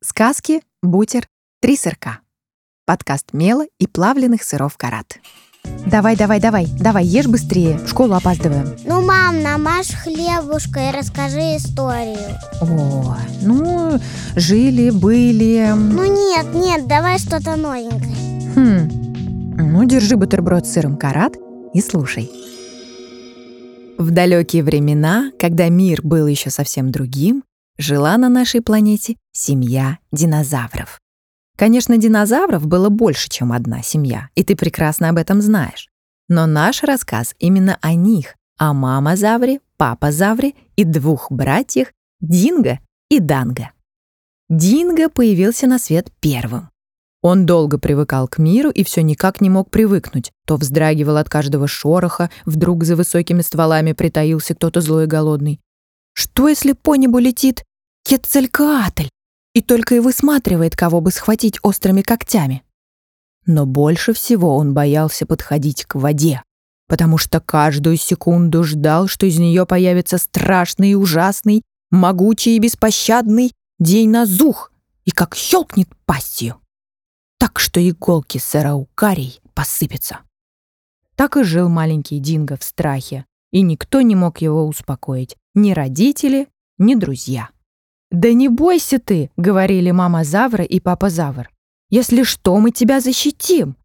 Сказки, бутер, три сырка. Подкаст мела и плавленых сыров карат. Давай, давай, давай, давай, ешь быстрее, в школу опаздываем. Ну, мам, намажь хлебушка и расскажи историю. О, ну, жили, были. Ну нет, нет, давай что-то новенькое. Хм, ну, держи бутерброд с сыром карат и слушай. В далекие времена, когда мир был еще совсем другим, жила на нашей планете семья динозавров. Конечно, динозавров было больше, чем одна семья, и ты прекрасно об этом знаешь. Но наш рассказ именно о них, о мама-завре, папа-завре и двух братьях Динго и Данго. Динго появился на свет первым. Он долго привыкал к миру и все никак не мог привыкнуть. То вздрагивал от каждого шороха, вдруг за высокими стволами притаился кто-то злой и голодный. Что, если по небу летит Кетцелькаатль и только и высматривает, кого бы схватить острыми когтями? Но больше всего он боялся подходить к воде, потому что каждую секунду ждал, что из нее появится страшный и ужасный, могучий и беспощадный день на зух и как щелкнет пастью так что иголки сараукарий посыпятся. Так и жил маленький Динго в страхе, и никто не мог его успокоить, ни родители, ни друзья. «Да не бойся ты», — говорили мама Завра и папа Завр. «Если что, мы тебя защитим».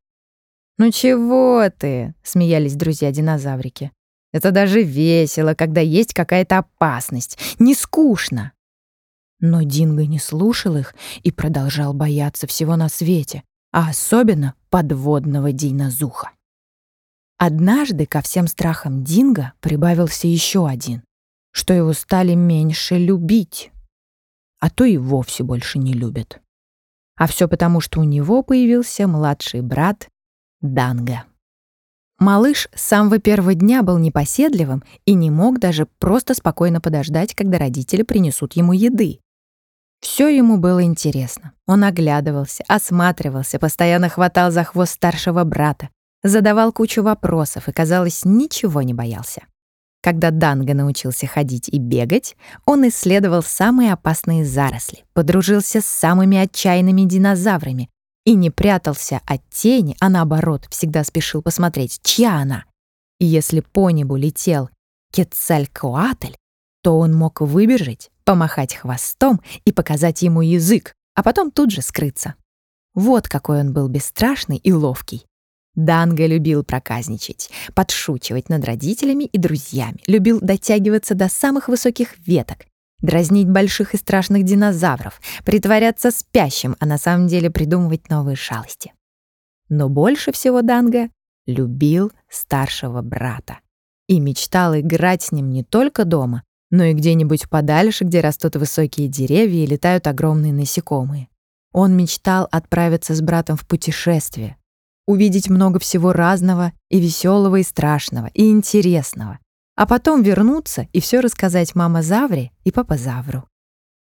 «Ну чего ты?» — смеялись друзья-динозаврики. «Это даже весело, когда есть какая-то опасность. Не скучно». Но Динго не слушал их и продолжал бояться всего на свете, а особенно подводного динозуха. Однажды ко всем страхам Динго прибавился еще один, что его стали меньше любить, а то и вовсе больше не любят. А все потому, что у него появился младший брат Данго. Малыш с самого первого дня был непоседливым и не мог даже просто спокойно подождать, когда родители принесут ему еды. Все ему было интересно. Он оглядывался, осматривался, постоянно хватал за хвост старшего брата, задавал кучу вопросов и, казалось, ничего не боялся. Когда Данго научился ходить и бегать, он исследовал самые опасные заросли, подружился с самыми отчаянными динозаврами и не прятался от тени, а наоборот, всегда спешил посмотреть, чья она. И если по небу летел Кетцалькоатль, то он мог выбежать, помахать хвостом и показать ему язык, а потом тут же скрыться. Вот какой он был бесстрашный и ловкий. Данго любил проказничать, подшучивать над родителями и друзьями, любил дотягиваться до самых высоких веток, дразнить больших и страшных динозавров, притворяться спящим, а на самом деле придумывать новые шалости. Но больше всего Данго любил старшего брата и мечтал играть с ним не только дома, но и где-нибудь подальше, где растут высокие деревья и летают огромные насекомые. Он мечтал отправиться с братом в путешествие, увидеть много всего разного и веселого, и страшного, и интересного, а потом вернуться и все рассказать мама Завре и папа Завру.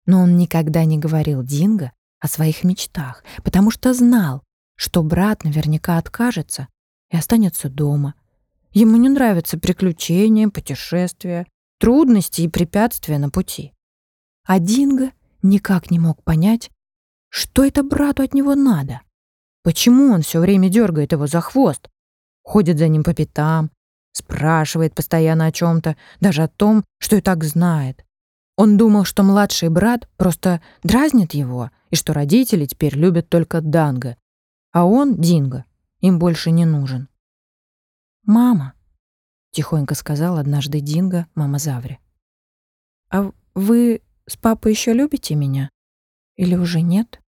Но он никогда не говорил Динго о своих мечтах, потому что знал, что брат наверняка откажется и останется дома. Ему не нравятся приключения, путешествия, трудности и препятствия на пути. А Динго никак не мог понять, что это брату от него надо. Почему он все время дергает его за хвост, ходит за ним по пятам, спрашивает постоянно о чем-то, даже о том, что и так знает. Он думал, что младший брат просто дразнит его, и что родители теперь любят только Данго, а он, Динго, им больше не нужен. «Мама», тихонько сказал однажды Динго мама Завре. А вы с папой еще любите меня? Или уже нет?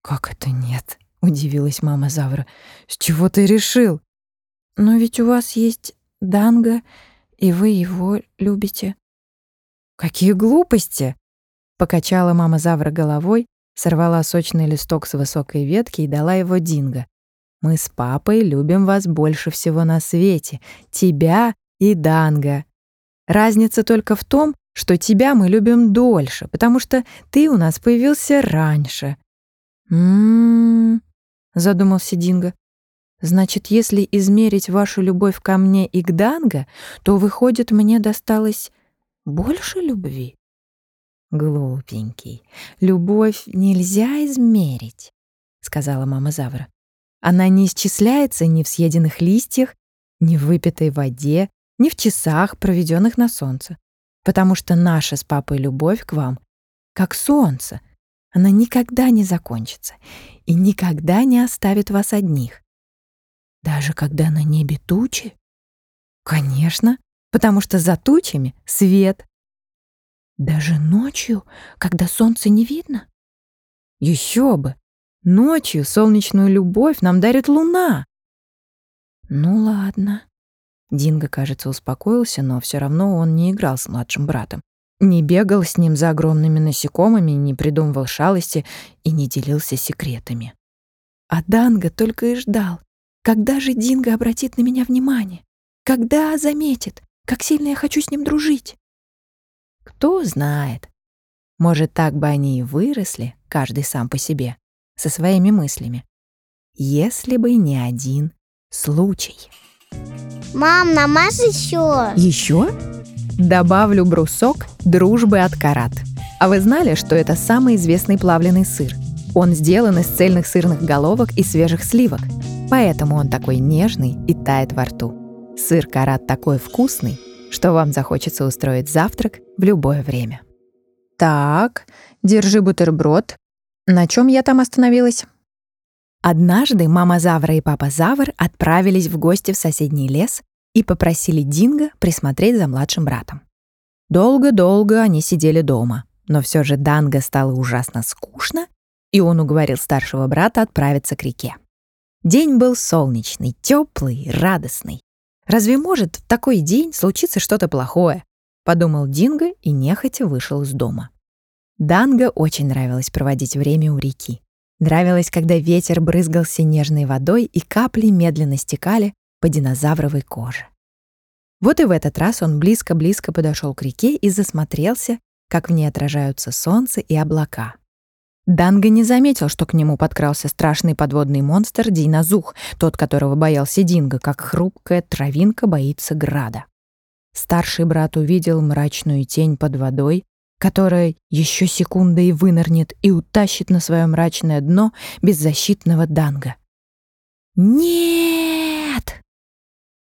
Как это нет? Удивилась мама Завра. С чего ты решил? Но ведь у вас есть Данго, и вы его любите. Какие глупости! Покачала мама Завра головой, сорвала сочный листок с высокой ветки и дала его Динго. Мы с папой любим вас больше всего на свете, тебя и Данга. Разница только в том, что тебя мы любим дольше, потому что ты у нас появился раньше. М-м, задумался Динго. Значит, если измерить вашу любовь ко мне и к Данго, то выходит, мне досталось больше любви. Глупенький. Любовь нельзя измерить, сказала мама Завра. Она не исчисляется ни в съеденных листьях, ни в выпитой воде, ни в часах, проведенных на солнце. Потому что наша с папой любовь к вам как солнце. Она никогда не закончится и никогда не оставит вас одних. Даже когда на небе тучи? Конечно, потому что за тучами свет. Даже ночью, когда солнца не видно? Еще бы! Ночью солнечную любовь нам дарит луна. Ну ладно. Динго, кажется, успокоился, но все равно он не играл с младшим братом. Не бегал с ним за огромными насекомыми, не придумывал шалости и не делился секретами. А Данго только и ждал, когда же Динго обратит на меня внимание, когда заметит, как сильно я хочу с ним дружить. Кто знает. Может, так бы они и выросли, каждый сам по себе, со своими мыслями. Если бы не один случай. Мам, намажь еще. Еще? Добавлю брусок дружбы от карат. А вы знали, что это самый известный плавленый сыр? Он сделан из цельных сырных головок и свежих сливок, поэтому он такой нежный и тает во рту. Сыр карат такой вкусный, что вам захочется устроить завтрак в любое время. Так, держи бутерброд. На чем я там остановилась? Однажды мама Завра и папа Завр отправились в гости в соседний лес и попросили Динго присмотреть за младшим братом. Долго-долго они сидели дома, но все же Данго стало ужасно скучно, и он уговорил старшего брата отправиться к реке. День был солнечный, теплый, радостный. Разве может в такой день случиться что-то плохое? Подумал Динго и нехотя вышел из дома. Данго очень нравилось проводить время у реки. Нравилось, когда ветер брызгался нежной водой и капли медленно стекали по динозавровой коже. Вот и в этот раз он близко-близко подошел к реке и засмотрелся, как в ней отражаются солнце и облака. Данго не заметил, что к нему подкрался страшный подводный монстр Динозух, тот, которого боялся Динго, как хрупкая травинка боится града. Старший брат увидел мрачную тень под водой, которая еще секундой вынырнет и утащит на свое мрачное дно беззащитного Данга. «Нет!»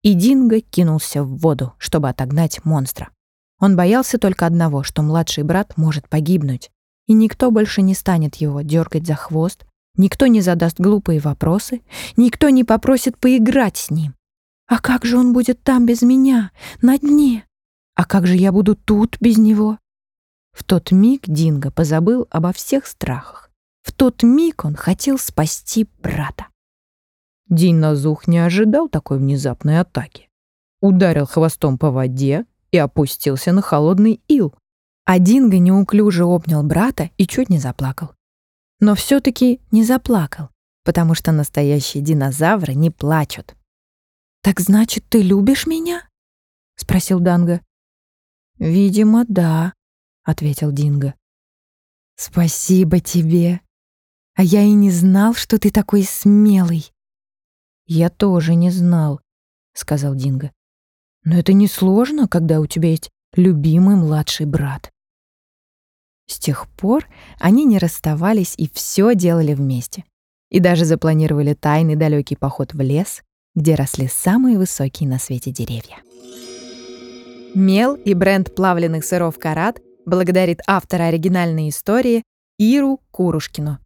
И Динго кинулся в воду, чтобы отогнать монстра. Он боялся только одного, что младший брат может погибнуть, и никто больше не станет его дергать за хвост, никто не задаст глупые вопросы, никто не попросит поиграть с ним. А как же он будет там без меня, на дне? А как же я буду тут без него? В тот миг Динго позабыл обо всех страхах. В тот миг он хотел спасти брата. День Назух не ожидал такой внезапной атаки. Ударил хвостом по воде и опустился на холодный ил. А Динго неуклюже обнял брата и чуть не заплакал. Но все таки не заплакал, потому что настоящие динозавры не плачут. «Так значит, ты любишь меня?» — спросил Данго. «Видимо, да», — ответил Динго. «Спасибо тебе. А я и не знал, что ты такой смелый. «Я тоже не знал», — сказал Динго. «Но это несложно, когда у тебя есть любимый младший брат». С тех пор они не расставались и все делали вместе. И даже запланировали тайный далекий поход в лес, где росли самые высокие на свете деревья. Мел и бренд плавленных сыров «Карат» благодарит автора оригинальной истории Иру Курушкину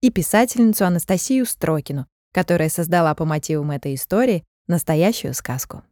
и писательницу Анастасию Строкину которая создала по мотивам этой истории настоящую сказку.